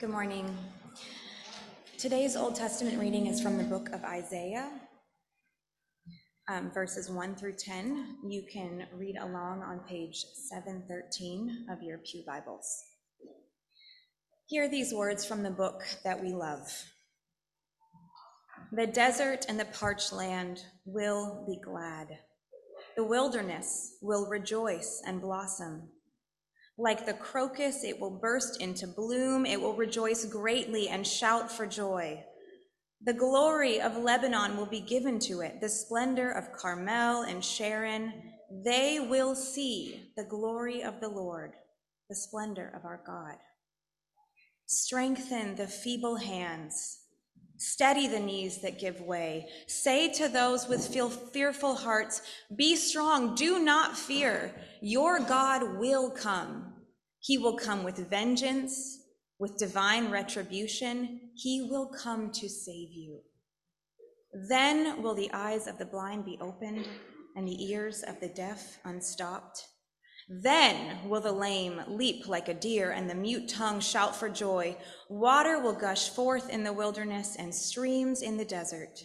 Good morning. Today's Old Testament reading is from the book of Isaiah, um, verses 1 through 10. You can read along on page 713 of your Pew Bibles. Hear these words from the book that we love The desert and the parched land will be glad, the wilderness will rejoice and blossom. Like the crocus, it will burst into bloom. It will rejoice greatly and shout for joy. The glory of Lebanon will be given to it, the splendor of Carmel and Sharon. They will see the glory of the Lord, the splendor of our God. Strengthen the feeble hands. Steady the knees that give way. Say to those with fearful hearts, Be strong, do not fear. Your God will come. He will come with vengeance, with divine retribution. He will come to save you. Then will the eyes of the blind be opened and the ears of the deaf unstopped. Then will the lame leap like a deer and the mute tongue shout for joy. Water will gush forth in the wilderness and streams in the desert.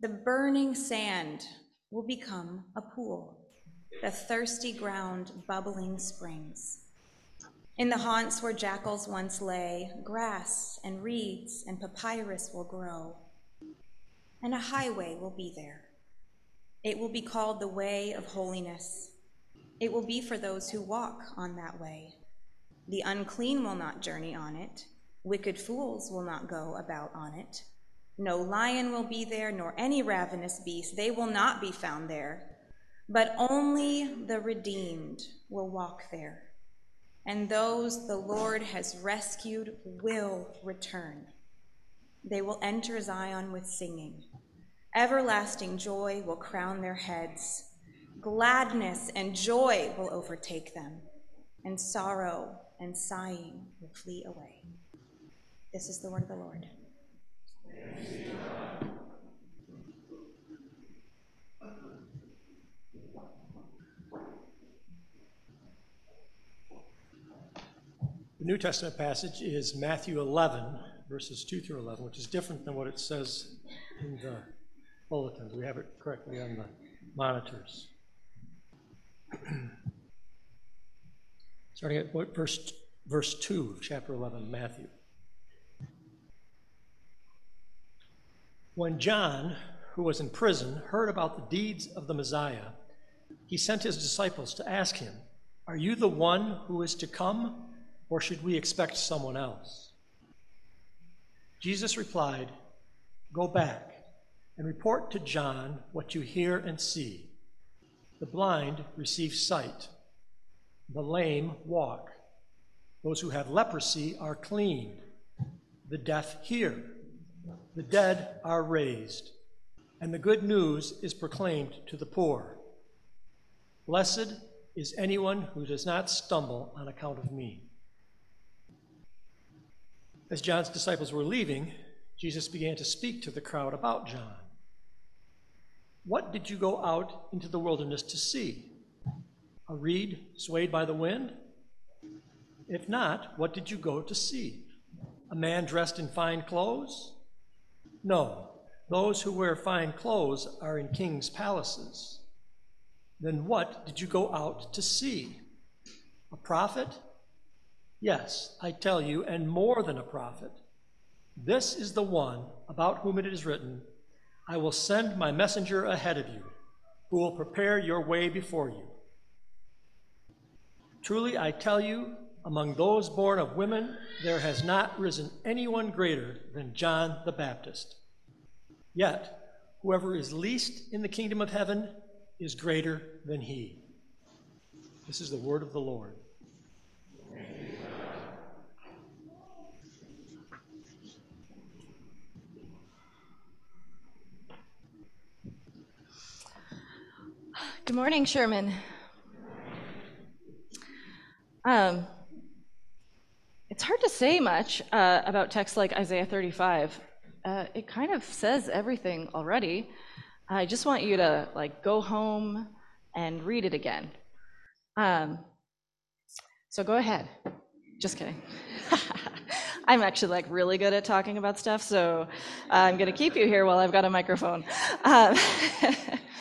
The burning sand will become a pool, the thirsty ground bubbling springs. In the haunts where jackals once lay, grass and reeds and papyrus will grow, and a highway will be there. It will be called the way of holiness. It will be for those who walk on that way. The unclean will not journey on it. Wicked fools will not go about on it. No lion will be there, nor any ravenous beast. They will not be found there. But only the redeemed will walk there. And those the Lord has rescued will return. They will enter Zion with singing. Everlasting joy will crown their heads gladness and joy will overtake them, and sorrow and sighing will flee away. This is the word of the Lord. The New Testament passage is Matthew 11, verses 2 through 11, which is different than what it says in the bulletins. We have it correctly on the monitors. Starting at what verse, verse 2 of chapter 11, Matthew. When John, who was in prison, heard about the deeds of the Messiah, he sent his disciples to ask him, Are you the one who is to come, or should we expect someone else? Jesus replied, Go back and report to John what you hear and see. The blind receive sight, the lame walk, those who have leprosy are cleaned, the deaf hear, the dead are raised, and the good news is proclaimed to the poor. Blessed is anyone who does not stumble on account of me. As John's disciples were leaving, Jesus began to speak to the crowd about John. What did you go out into the wilderness to see? A reed swayed by the wind? If not, what did you go to see? A man dressed in fine clothes? No, those who wear fine clothes are in king's palaces. Then what did you go out to see? A prophet? Yes, I tell you, and more than a prophet. This is the one about whom it is written. I will send my messenger ahead of you, who will prepare your way before you. Truly, I tell you, among those born of women, there has not risen anyone greater than John the Baptist. Yet, whoever is least in the kingdom of heaven is greater than he. This is the word of the Lord. Good morning, Sherman. Um, it's hard to say much uh, about texts like Isaiah 35. Uh, it kind of says everything already. I just want you to like go home and read it again. Um, so go ahead. Just kidding. I'm actually like really good at talking about stuff, so I'm going to keep you here while I've got a microphone. Um,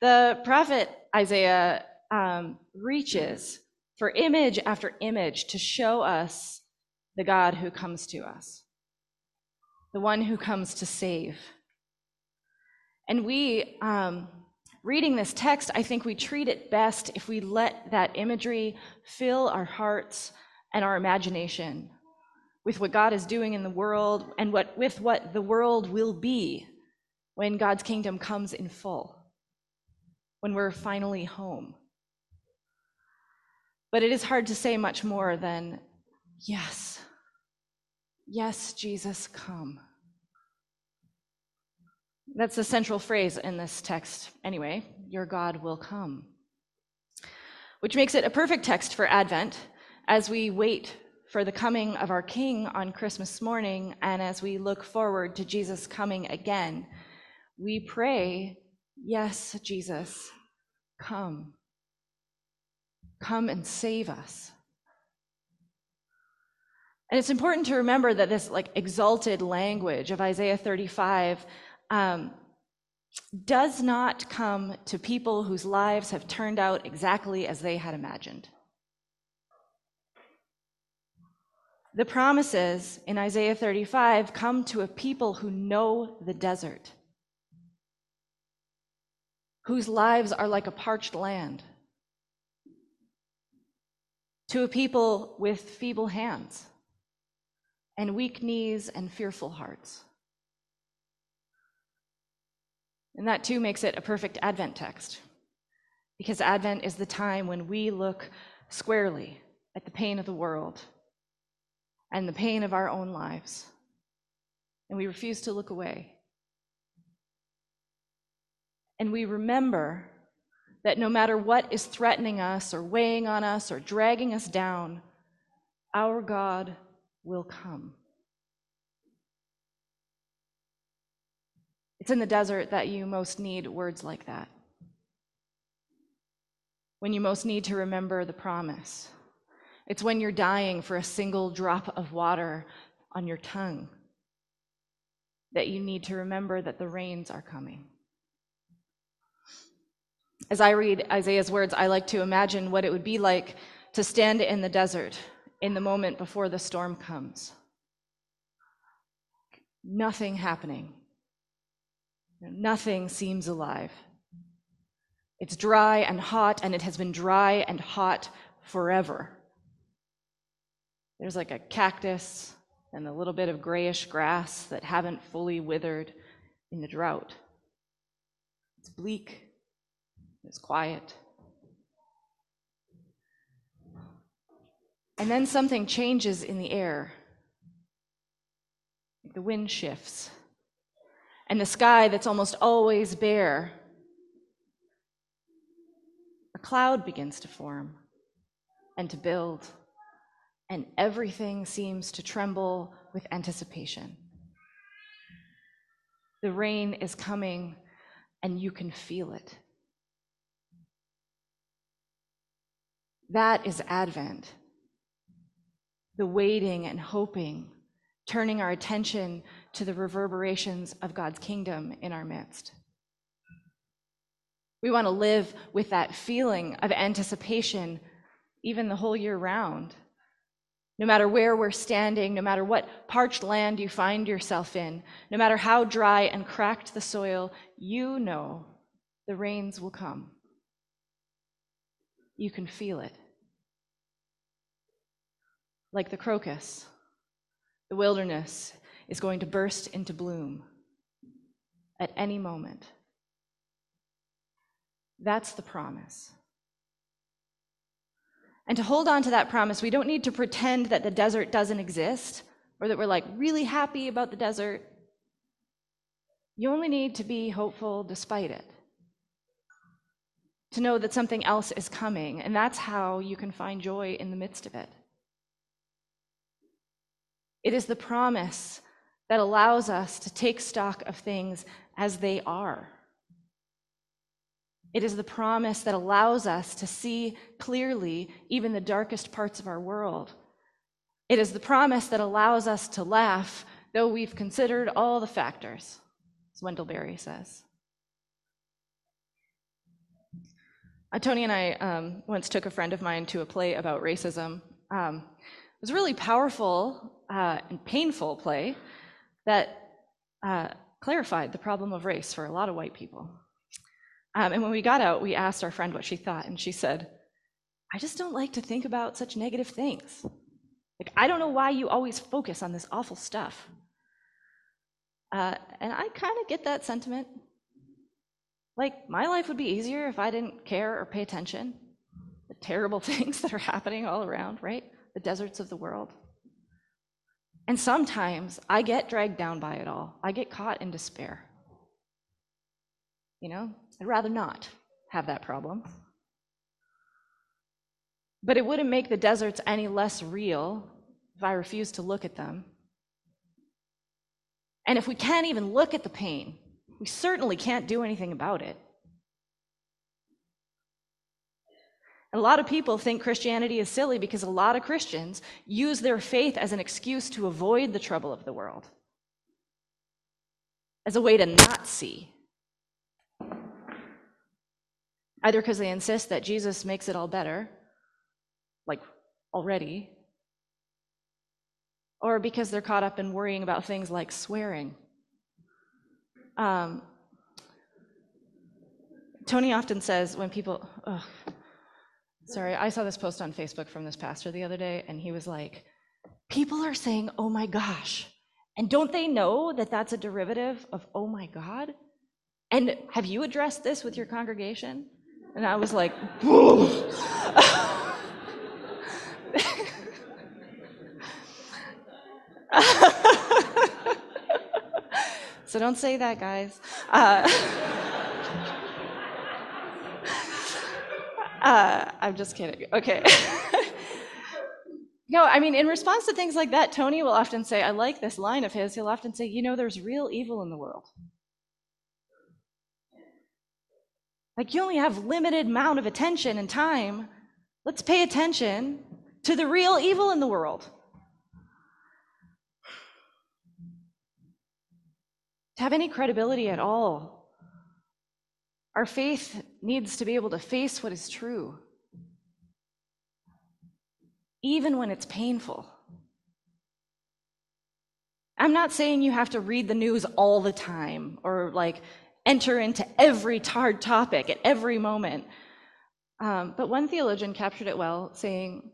the prophet Isaiah um, reaches for image after image to show us the God who comes to us, the one who comes to save. And we, um, reading this text, I think we treat it best if we let that imagery fill our hearts and our imagination with what God is doing in the world and what, with what the world will be when God's kingdom comes in full, when we're finally home. But it is hard to say much more than, yes, yes, Jesus, come. That's the central phrase in this text, anyway. Your God will come. Which makes it a perfect text for Advent as we wait for the coming of our King on Christmas morning and as we look forward to Jesus coming again. We pray, Yes, Jesus, come. Come and save us. And it's important to remember that this like exalted language of Isaiah 35 um, does not come to people whose lives have turned out exactly as they had imagined. The promises in Isaiah 35 come to a people who know the desert, whose lives are like a parched land, to a people with feeble hands and weak knees and fearful hearts. And that too makes it a perfect Advent text, because Advent is the time when we look squarely at the pain of the world and the pain of our own lives, and we refuse to look away. And we remember that no matter what is threatening us or weighing on us or dragging us down, our God will come. It's in the desert that you most need words like that. When you most need to remember the promise. It's when you're dying for a single drop of water on your tongue that you need to remember that the rains are coming. As I read Isaiah's words, I like to imagine what it would be like to stand in the desert in the moment before the storm comes. Nothing happening Nothing seems alive. It's dry and hot, and it has been dry and hot forever. There's like a cactus and a little bit of grayish grass that haven't fully withered in the drought. It's bleak, it's quiet. And then something changes in the air. The wind shifts and the sky that's almost always bare, a cloud begins to form and to build, and everything seems to tremble with anticipation. The rain is coming, and you can feel it. That is Advent. The waiting and hoping, turning our attention to the reverberations of God's kingdom in our midst. We want to live with that feeling of anticipation even the whole year round. No matter where we're standing, no matter what parched land you find yourself in, no matter how dry and cracked the soil, you know the rains will come. You can feel it. Like the crocus, the wilderness is going to burst into bloom at any moment. That's the promise. And to hold on to that promise, we don't need to pretend that the desert doesn't exist or that we're like really happy about the desert. You only need to be hopeful despite it. To know that something else is coming, and that's how you can find joy in the midst of it. It is the promise that allows us to take stock of things as they are. It is the promise that allows us to see clearly even the darkest parts of our world It is the promise that allows us to laugh, though we've considered all the factors, as Wendell Berry says. Uh, Tony and I um, once took a friend of mine to a play about racism. Um, it was really powerful uh, and painful play that uh, clarified the problem of race for a lot of white people. Um, and when we got out, we asked our friend what she thought, and she said, I just don't like to think about such negative things. Like, I don't know why you always focus on this awful stuff. Uh, and I kind of get that sentiment. Like, my life would be easier if I didn't care or pay attention. The terrible things that are happening all around, right? The deserts of the world. And sometimes I get dragged down by it all. I get caught in despair. You know, I'd rather not have that problem. But it wouldn't make the deserts any less real if I refused to look at them. And if we can't even look at the pain, we certainly can't do anything about it. A lot of people think Christianity is silly because a lot of Christians use their faith as an excuse to avoid the trouble of the world, as a way to not see. Either because they insist that Jesus makes it all better, like already, or because they're caught up in worrying about things like swearing. Um, Tony often says when people, oh, sorry, I saw this post on Facebook from this pastor the other day, and he was like, People are saying, oh my gosh. And don't they know that that's a derivative of oh my God? And have you addressed this with your congregation? And I was like, so don't say that, guys. Uh, uh, I'm just kidding. Okay. no, I mean, in response to things like that, Tony will often say, I like this line of his. He'll often say, You know, there's real evil in the world. Like, you only have limited amount of attention and time. Let's pay attention to the real evil in the world. To have any credibility at all, our faith needs to be able to face what is true, even when it's painful. I'm not saying you have to read the news all the time or like enter into every hard topic at every moment. Um, but one theologian captured it well, saying,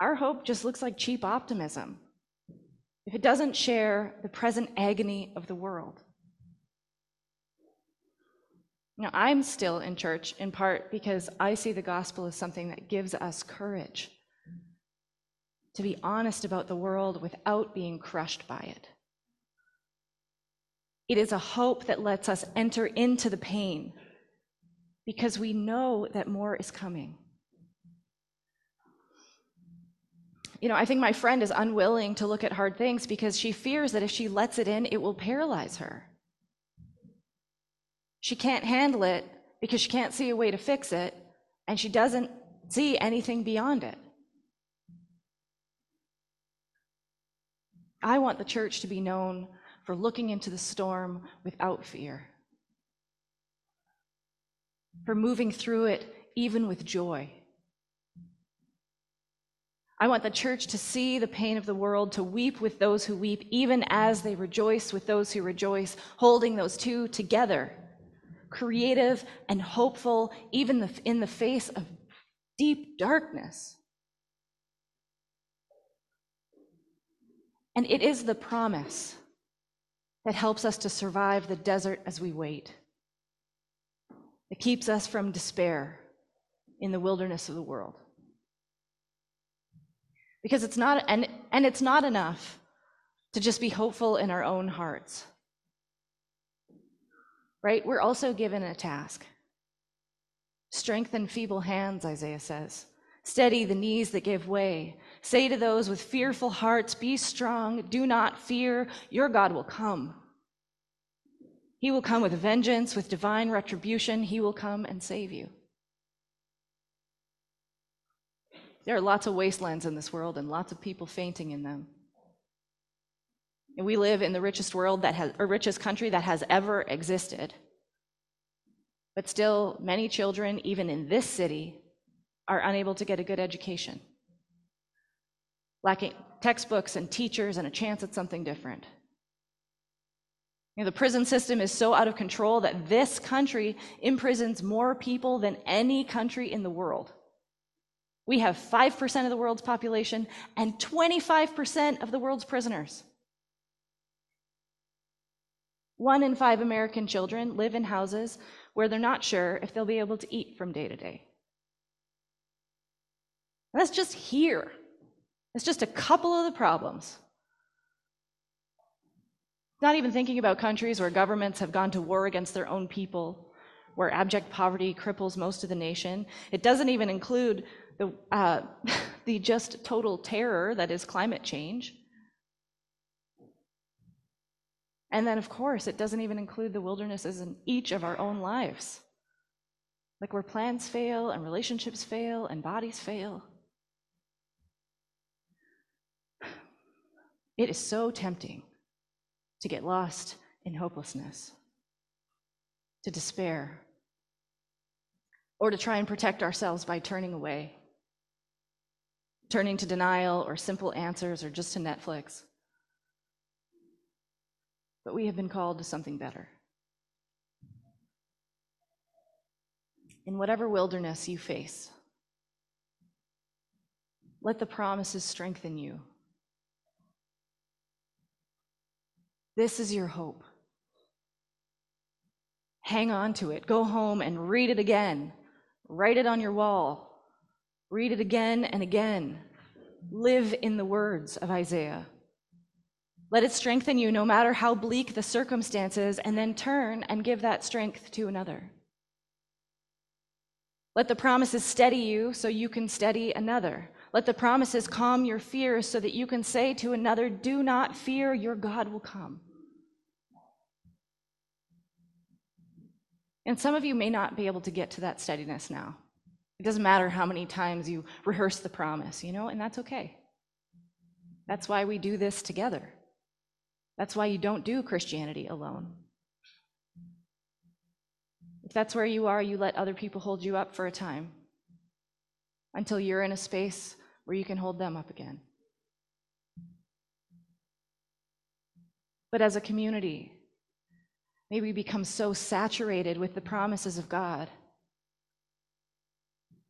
Our hope just looks like cheap optimism if it doesn't share the present agony of the world. Now, I'm still in church in part because I see the gospel as something that gives us courage to be honest about the world without being crushed by it. It is a hope that lets us enter into the pain because we know that more is coming. You know, I think my friend is unwilling to look at hard things because she fears that if she lets it in, it will paralyze her. She can't handle it because she can't see a way to fix it, and she doesn't see anything beyond it. I want the church to be known for looking into the storm without fear, for moving through it even with joy. I want the church to see the pain of the world, to weep with those who weep, even as they rejoice with those who rejoice, holding those two together, creative and hopeful, even in the face of deep darkness. And it is the promise that helps us to survive the desert as we wait. It keeps us from despair in the wilderness of the world. Because it's not, and, and it's not enough to just be hopeful in our own hearts. Right? We're also given a task. Strengthen feeble hands, Isaiah says. Steady the knees that give way. Say to those with fearful hearts, Be strong, do not fear, your God will come. He will come with vengeance, with divine retribution. He will come and save you. There are lots of wastelands in this world and lots of people fainting in them. We live in the richest world that has, or richest country that has ever existed. But still, many children, even in this city, are unable to get a good education, lacking textbooks and teachers and a chance at something different. You know, the prison system is so out of control that this country imprisons more people than any country in the world. We have 5% of the world's population and 25% of the world's prisoners. One in five American children live in houses where they're not sure if they'll be able to eat from day to day. That's just here. It's just a couple of the problems. Not even thinking about countries where governments have gone to war against their own people, where abject poverty cripples most of the nation. It doesn't even include the, uh, the just total terror that is climate change. And then, of course, it doesn't even include the wildernesses in each of our own lives. Like where plans fail and relationships fail and bodies fail. It is so tempting to get lost in hopelessness, to despair, or to try and protect ourselves by turning away, turning to denial or simple answers or just to Netflix. But we have been called to something better. In whatever wilderness you face, let the promises strengthen you. This is your hope. Hang on to it. Go home and read it again. Write it on your wall. Read it again and again. Live in the words of Isaiah. Let it strengthen you no matter how bleak the circumstances, and then turn and give that strength to another. Let the promises steady you so you can steady another. Let the promises calm your fears so that you can say to another, Do not fear, your God will come. And some of you may not be able to get to that steadiness now. It doesn't matter how many times you rehearse the promise, you know, and that's okay. That's why we do this together. That's why you don't do Christianity alone. If that's where you are, you let other people hold you up for a time until you're in a space where you can hold them up again. But as a community, may we become so saturated with the promises of God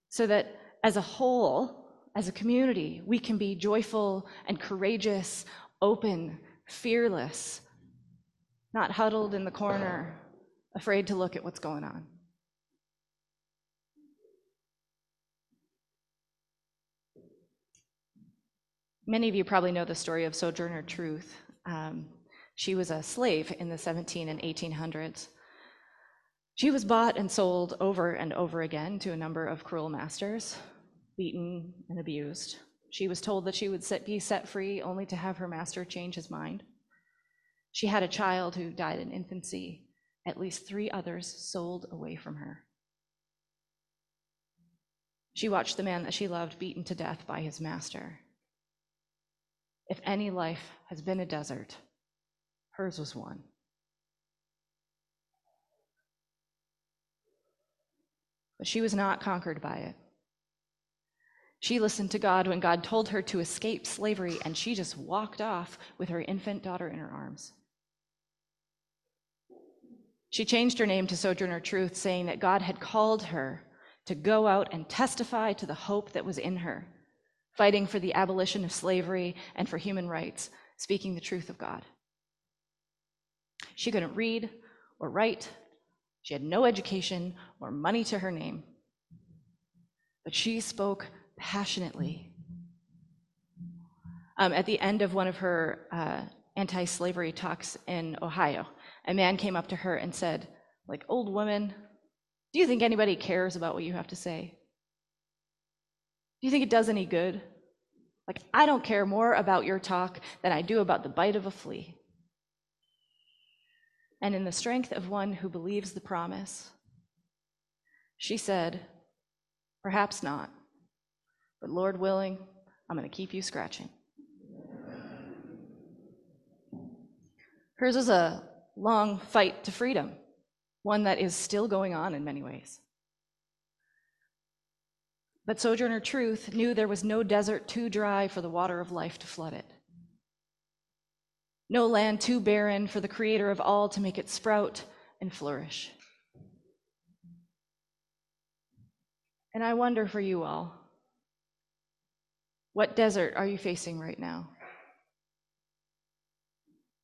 so that as a whole, as a community, we can be joyful and courageous, open, fearless, not huddled in the corner, afraid to look at what's going on. Many of you probably know the story of Sojourner Truth. Um, she was a slave in the 17 and 1800s. She was bought and sold over and over again to a number of cruel masters, beaten and abused. She was told that she would set, be set free only to have her master change his mind. She had a child who died in infancy, at least three others sold away from her. She watched the man that she loved beaten to death by his master. If any life has been a desert, hers was one. But she was not conquered by it. She listened to God when God told her to escape slavery, and she just walked off with her infant daughter in her arms. She changed her name to Sojourner Truth, saying that God had called her to go out and testify to the hope that was in her, fighting for the abolition of slavery and for human rights, speaking the truth of God. She couldn't read or write, she had no education or money to her name, but she spoke passionately. Um, at the end of one of her uh, anti slavery talks in Ohio, a man came up to her and said, like, old woman, do you think anybody cares about what you have to say? Do you think it does any good? Like, I don't care more about your talk than I do about the bite of a flea. And in the strength of one who believes the promise, she said, Perhaps not. But Lord willing, I'm going to keep you scratching. Hers is a long fight to freedom, one that is still going on in many ways. But Sojourner Truth knew there was no desert too dry for the water of life to flood it, no land too barren for the Creator of all to make it sprout and flourish. And I wonder for you all what desert are you facing right now?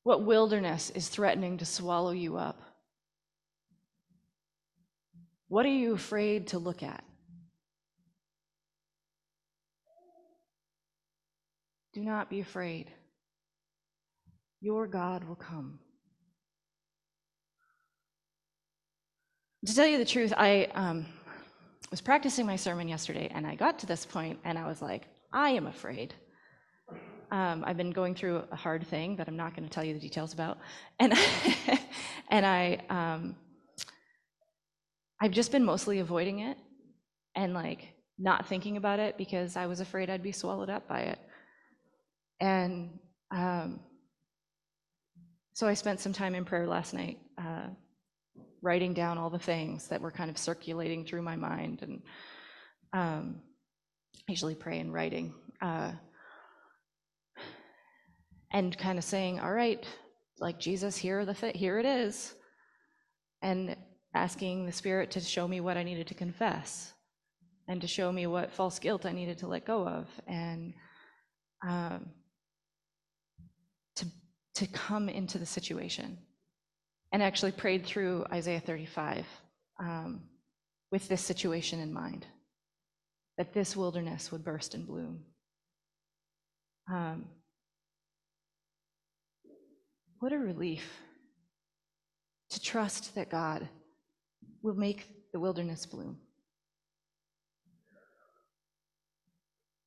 What wilderness is threatening to swallow you up? What are you afraid to look at? Do not be afraid. Your God will come. To tell you the truth, I um, was practicing my sermon yesterday and I got to this point and I was like, I am afraid. Um, I've been going through a hard thing that I'm not going to tell you the details about, and and I um, I've just been mostly avoiding it and like not thinking about it because I was afraid I'd be swallowed up by it, and um, so I spent some time in prayer last night, uh, writing down all the things that were kind of circulating through my mind, and um, usually pray in writing. Uh, and kind of saying, "All right, like Jesus, here the fit, here it is," and asking the Spirit to show me what I needed to confess, and to show me what false guilt I needed to let go of, and um, to to come into the situation, and actually prayed through Isaiah 35 um, with this situation in mind, that this wilderness would burst and bloom. Um, what a relief to trust that God will make the wilderness bloom.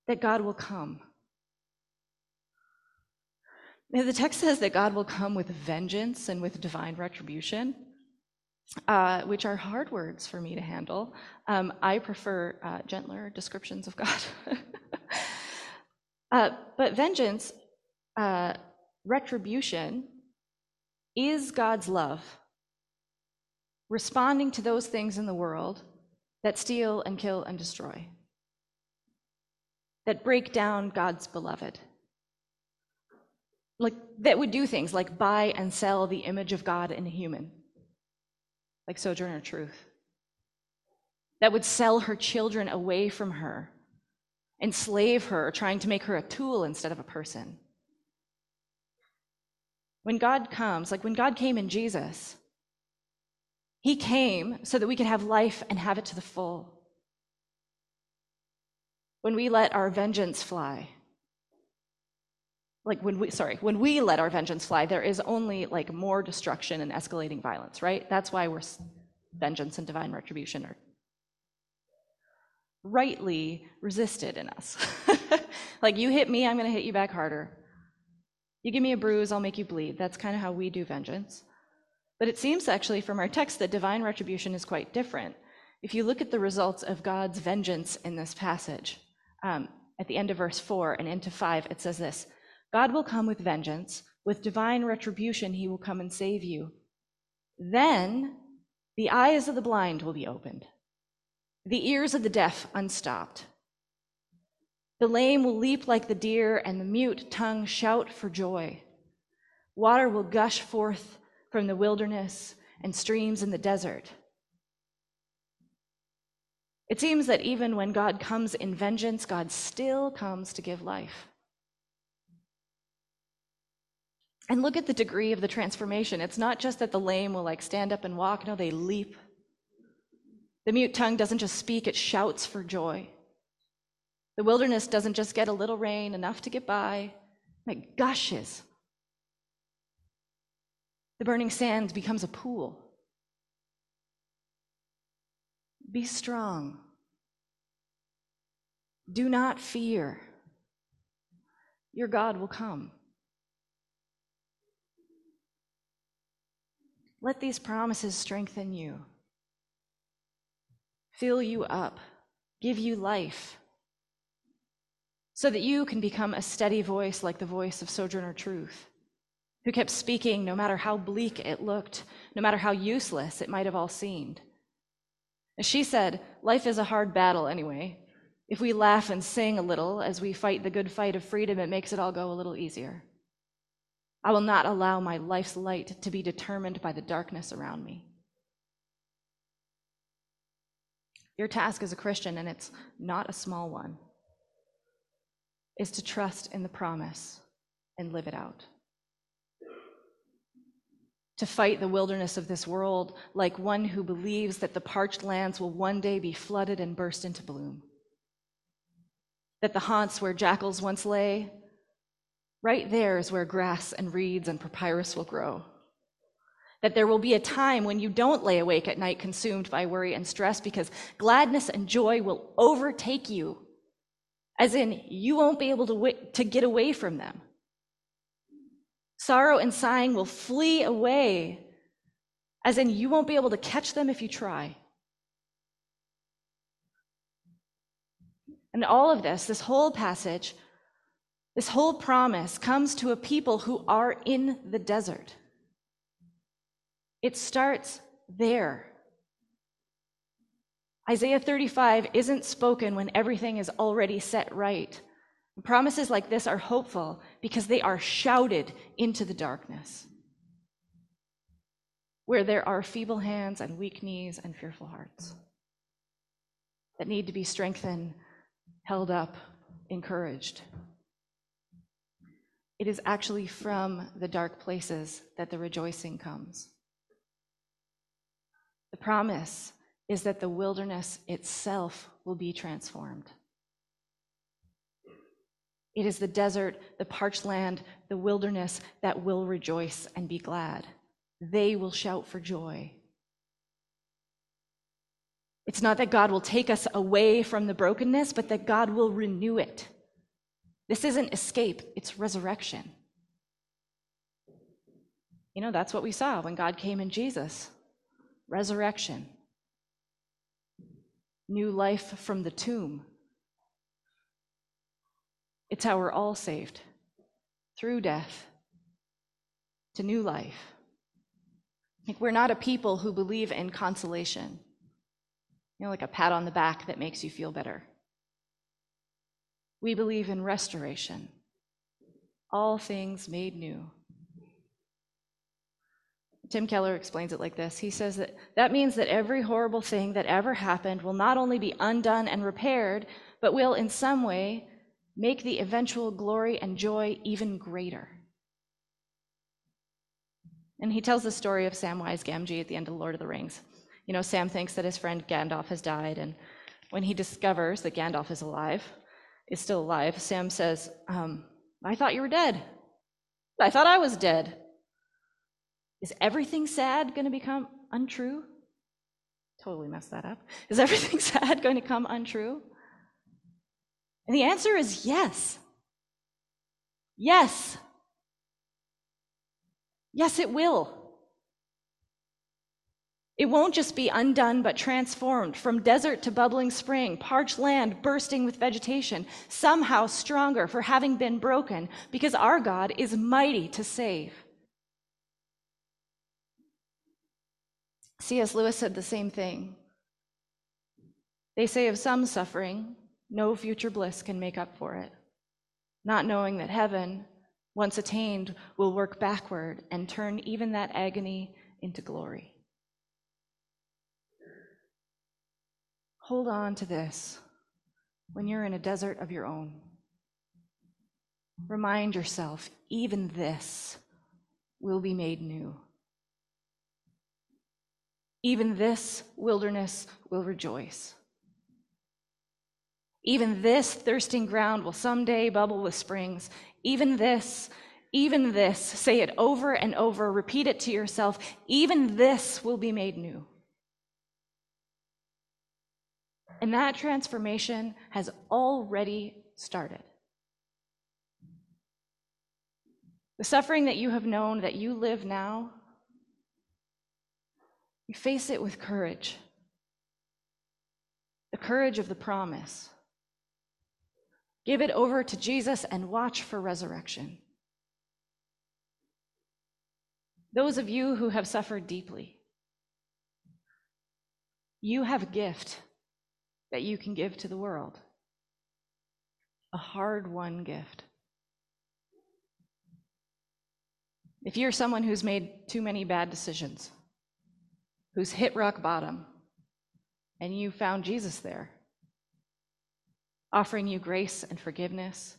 That God will come. Now, the text says that God will come with vengeance and with divine retribution, uh, which are hard words for me to handle. Um, I prefer uh, gentler descriptions of God. uh, but vengeance, uh, retribution, is God's love responding to those things in the world that steal and kill and destroy, that break down God's beloved, like that would do things like buy and sell the image of God in a human, like Sojourner Truth, that would sell her children away from her, enslave her, trying to make her a tool instead of a person. When God comes, like when God came in Jesus, He came so that we could have life and have it to the full. When we let our vengeance fly, like when we, sorry, when we let our vengeance fly, there is only like more destruction and escalating violence, right? That's why we're vengeance and divine retribution are rightly resisted in us. like you hit me, I'm going to hit you back harder. You give me a bruise, I'll make you bleed. That's kind of how we do vengeance. But it seems actually from our text that divine retribution is quite different. If you look at the results of God's vengeance in this passage, um, at the end of verse 4 and into 5, it says this God will come with vengeance, with divine retribution, he will come and save you. Then the eyes of the blind will be opened, the ears of the deaf unstopped. The lame will leap like the deer, and the mute tongue shout for joy. Water will gush forth from the wilderness and streams in the desert. It seems that even when God comes in vengeance, God still comes to give life. And look at the degree of the transformation. It's not just that the lame will like stand up and walk, no, they leap. The mute tongue doesn't just speak, it shouts for joy. The wilderness doesn't just get a little rain, enough to get by, it gushes. The burning sand becomes a pool. Be strong. Do not fear. Your God will come. Let these promises strengthen you, fill you up, give you life so that you can become a steady voice like the voice of Sojourner Truth, who kept speaking no matter how bleak it looked, no matter how useless it might have all seemed. As she said, life is a hard battle anyway. If we laugh and sing a little as we fight the good fight of freedom, it makes it all go a little easier. I will not allow my life's light to be determined by the darkness around me. Your task as a Christian, and it's not a small one, is to trust in the promise and live it out. To fight the wilderness of this world like one who believes that the parched lands will one day be flooded and burst into bloom. That the haunts where jackals once lay, right there is where grass and reeds and papyrus will grow that there will be a time when you don't lay awake at night consumed by worry and stress because gladness and joy will overtake you, as in, you won't be able to, w- to get away from them. Sorrow and sighing will flee away, as in, you won't be able to catch them if you try. And all of this, this whole passage, this whole promise comes to a people who are in the desert. It starts there. Isaiah 35 isn't spoken when everything is already set right. Promises like this are hopeful because they are shouted into the darkness, where there are feeble hands and weak knees and fearful hearts that need to be strengthened, held up, encouraged. It is actually from the dark places that the rejoicing comes. The promise is that the wilderness itself will be transformed. It is the desert, the parched land, the wilderness that will rejoice and be glad. They will shout for joy. It's not that God will take us away from the brokenness, but that God will renew it. This isn't escape, it's resurrection. You know, that's what we saw when God came in Jesus resurrection, new life from the tomb. It's how we're all saved through death to new life. Like we're not a people who believe in consolation, you know, like a pat on the back that makes you feel better. We believe in restoration, all things made new. Tim Keller explains it like this. He says that that means that every horrible thing that ever happened will not only be undone and repaired, but will in some way make the eventual glory and joy even greater. And he tells the story of Samwise Gamgee at the end of Lord of the Rings. You know, Sam thinks that his friend Gandalf has died, and when he discovers that Gandalf is alive, is still alive, Sam says, um, I thought you were dead. I thought I was dead. Is everything sad going to become untrue? Totally messed that up. Is everything sad going to come untrue? And the answer is yes. Yes. Yes, it will. It won't just be undone, but transformed from desert to bubbling spring, parched land bursting with vegetation, somehow stronger for having been broken, because our God is mighty to save. C.S. Lewis said the same thing. They say of some suffering, no future bliss can make up for it, not knowing that heaven, once attained, will work backward and turn even that agony into glory. Hold on to this when you're in a desert of your own. Remind yourself, even this will be made new. Even this wilderness will rejoice. Even this thirsting ground will someday bubble with springs. Even this, even this, say it over and over, repeat it to yourself. Even this will be made new. And that transformation has already started. The suffering that you have known, that you live now, you face it with courage the courage of the promise. Give it over to Jesus and watch for resurrection. Those of you who have suffered deeply, you have a gift that you can give to the world, a hard won gift. If you're someone who's made too many bad decisions, who's hit rock bottom, and you found Jesus there, offering you grace and forgiveness,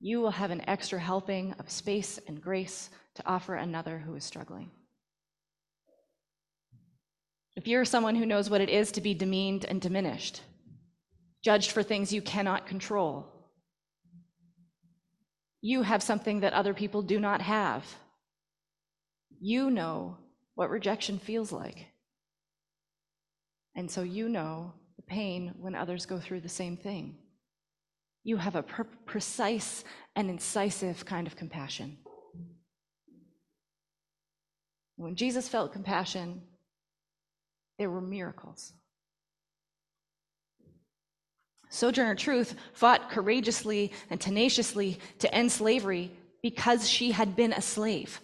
you will have an extra helping of space and grace to offer another who is struggling. If you're someone who knows what it is to be demeaned and diminished, judged for things you cannot control, you have something that other people do not have. You know what rejection feels like. And so you know the pain when others go through the same thing. You have a per- precise and incisive kind of compassion. When Jesus felt compassion, there were miracles. Sojourner Truth fought courageously and tenaciously to end slavery because she had been a slave.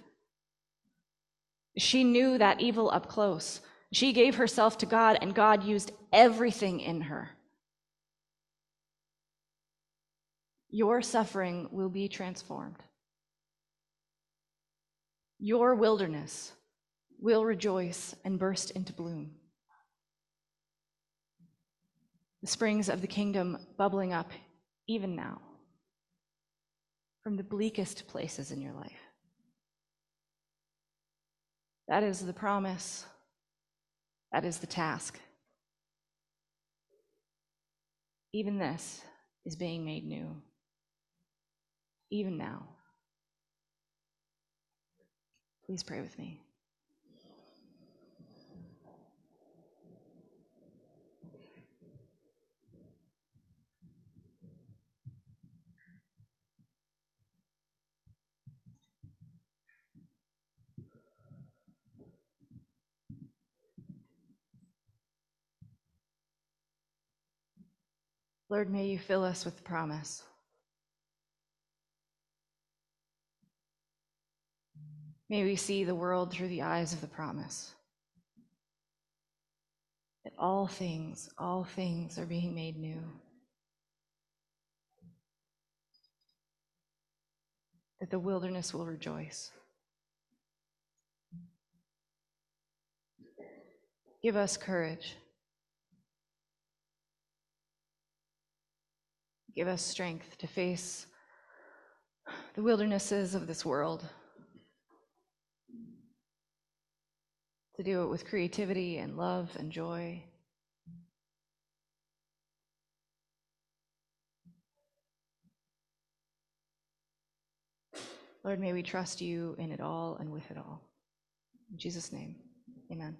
She knew that evil up close. She gave herself to God, and God used everything in her. Your suffering will be transformed. Your wilderness will rejoice and burst into bloom. The springs of the kingdom bubbling up even now from the bleakest places in your life. That is the promise. That is the task. Even this is being made new. Even now. Please pray with me. Lord, may you fill us with promise. May we see the world through the eyes of the promise. That all things, all things are being made new. That the wilderness will rejoice. Give us courage. Give us strength to face the wildernesses of this world, to do it with creativity and love and joy. Lord, may we trust you in it all and with it all. In Jesus' name, amen.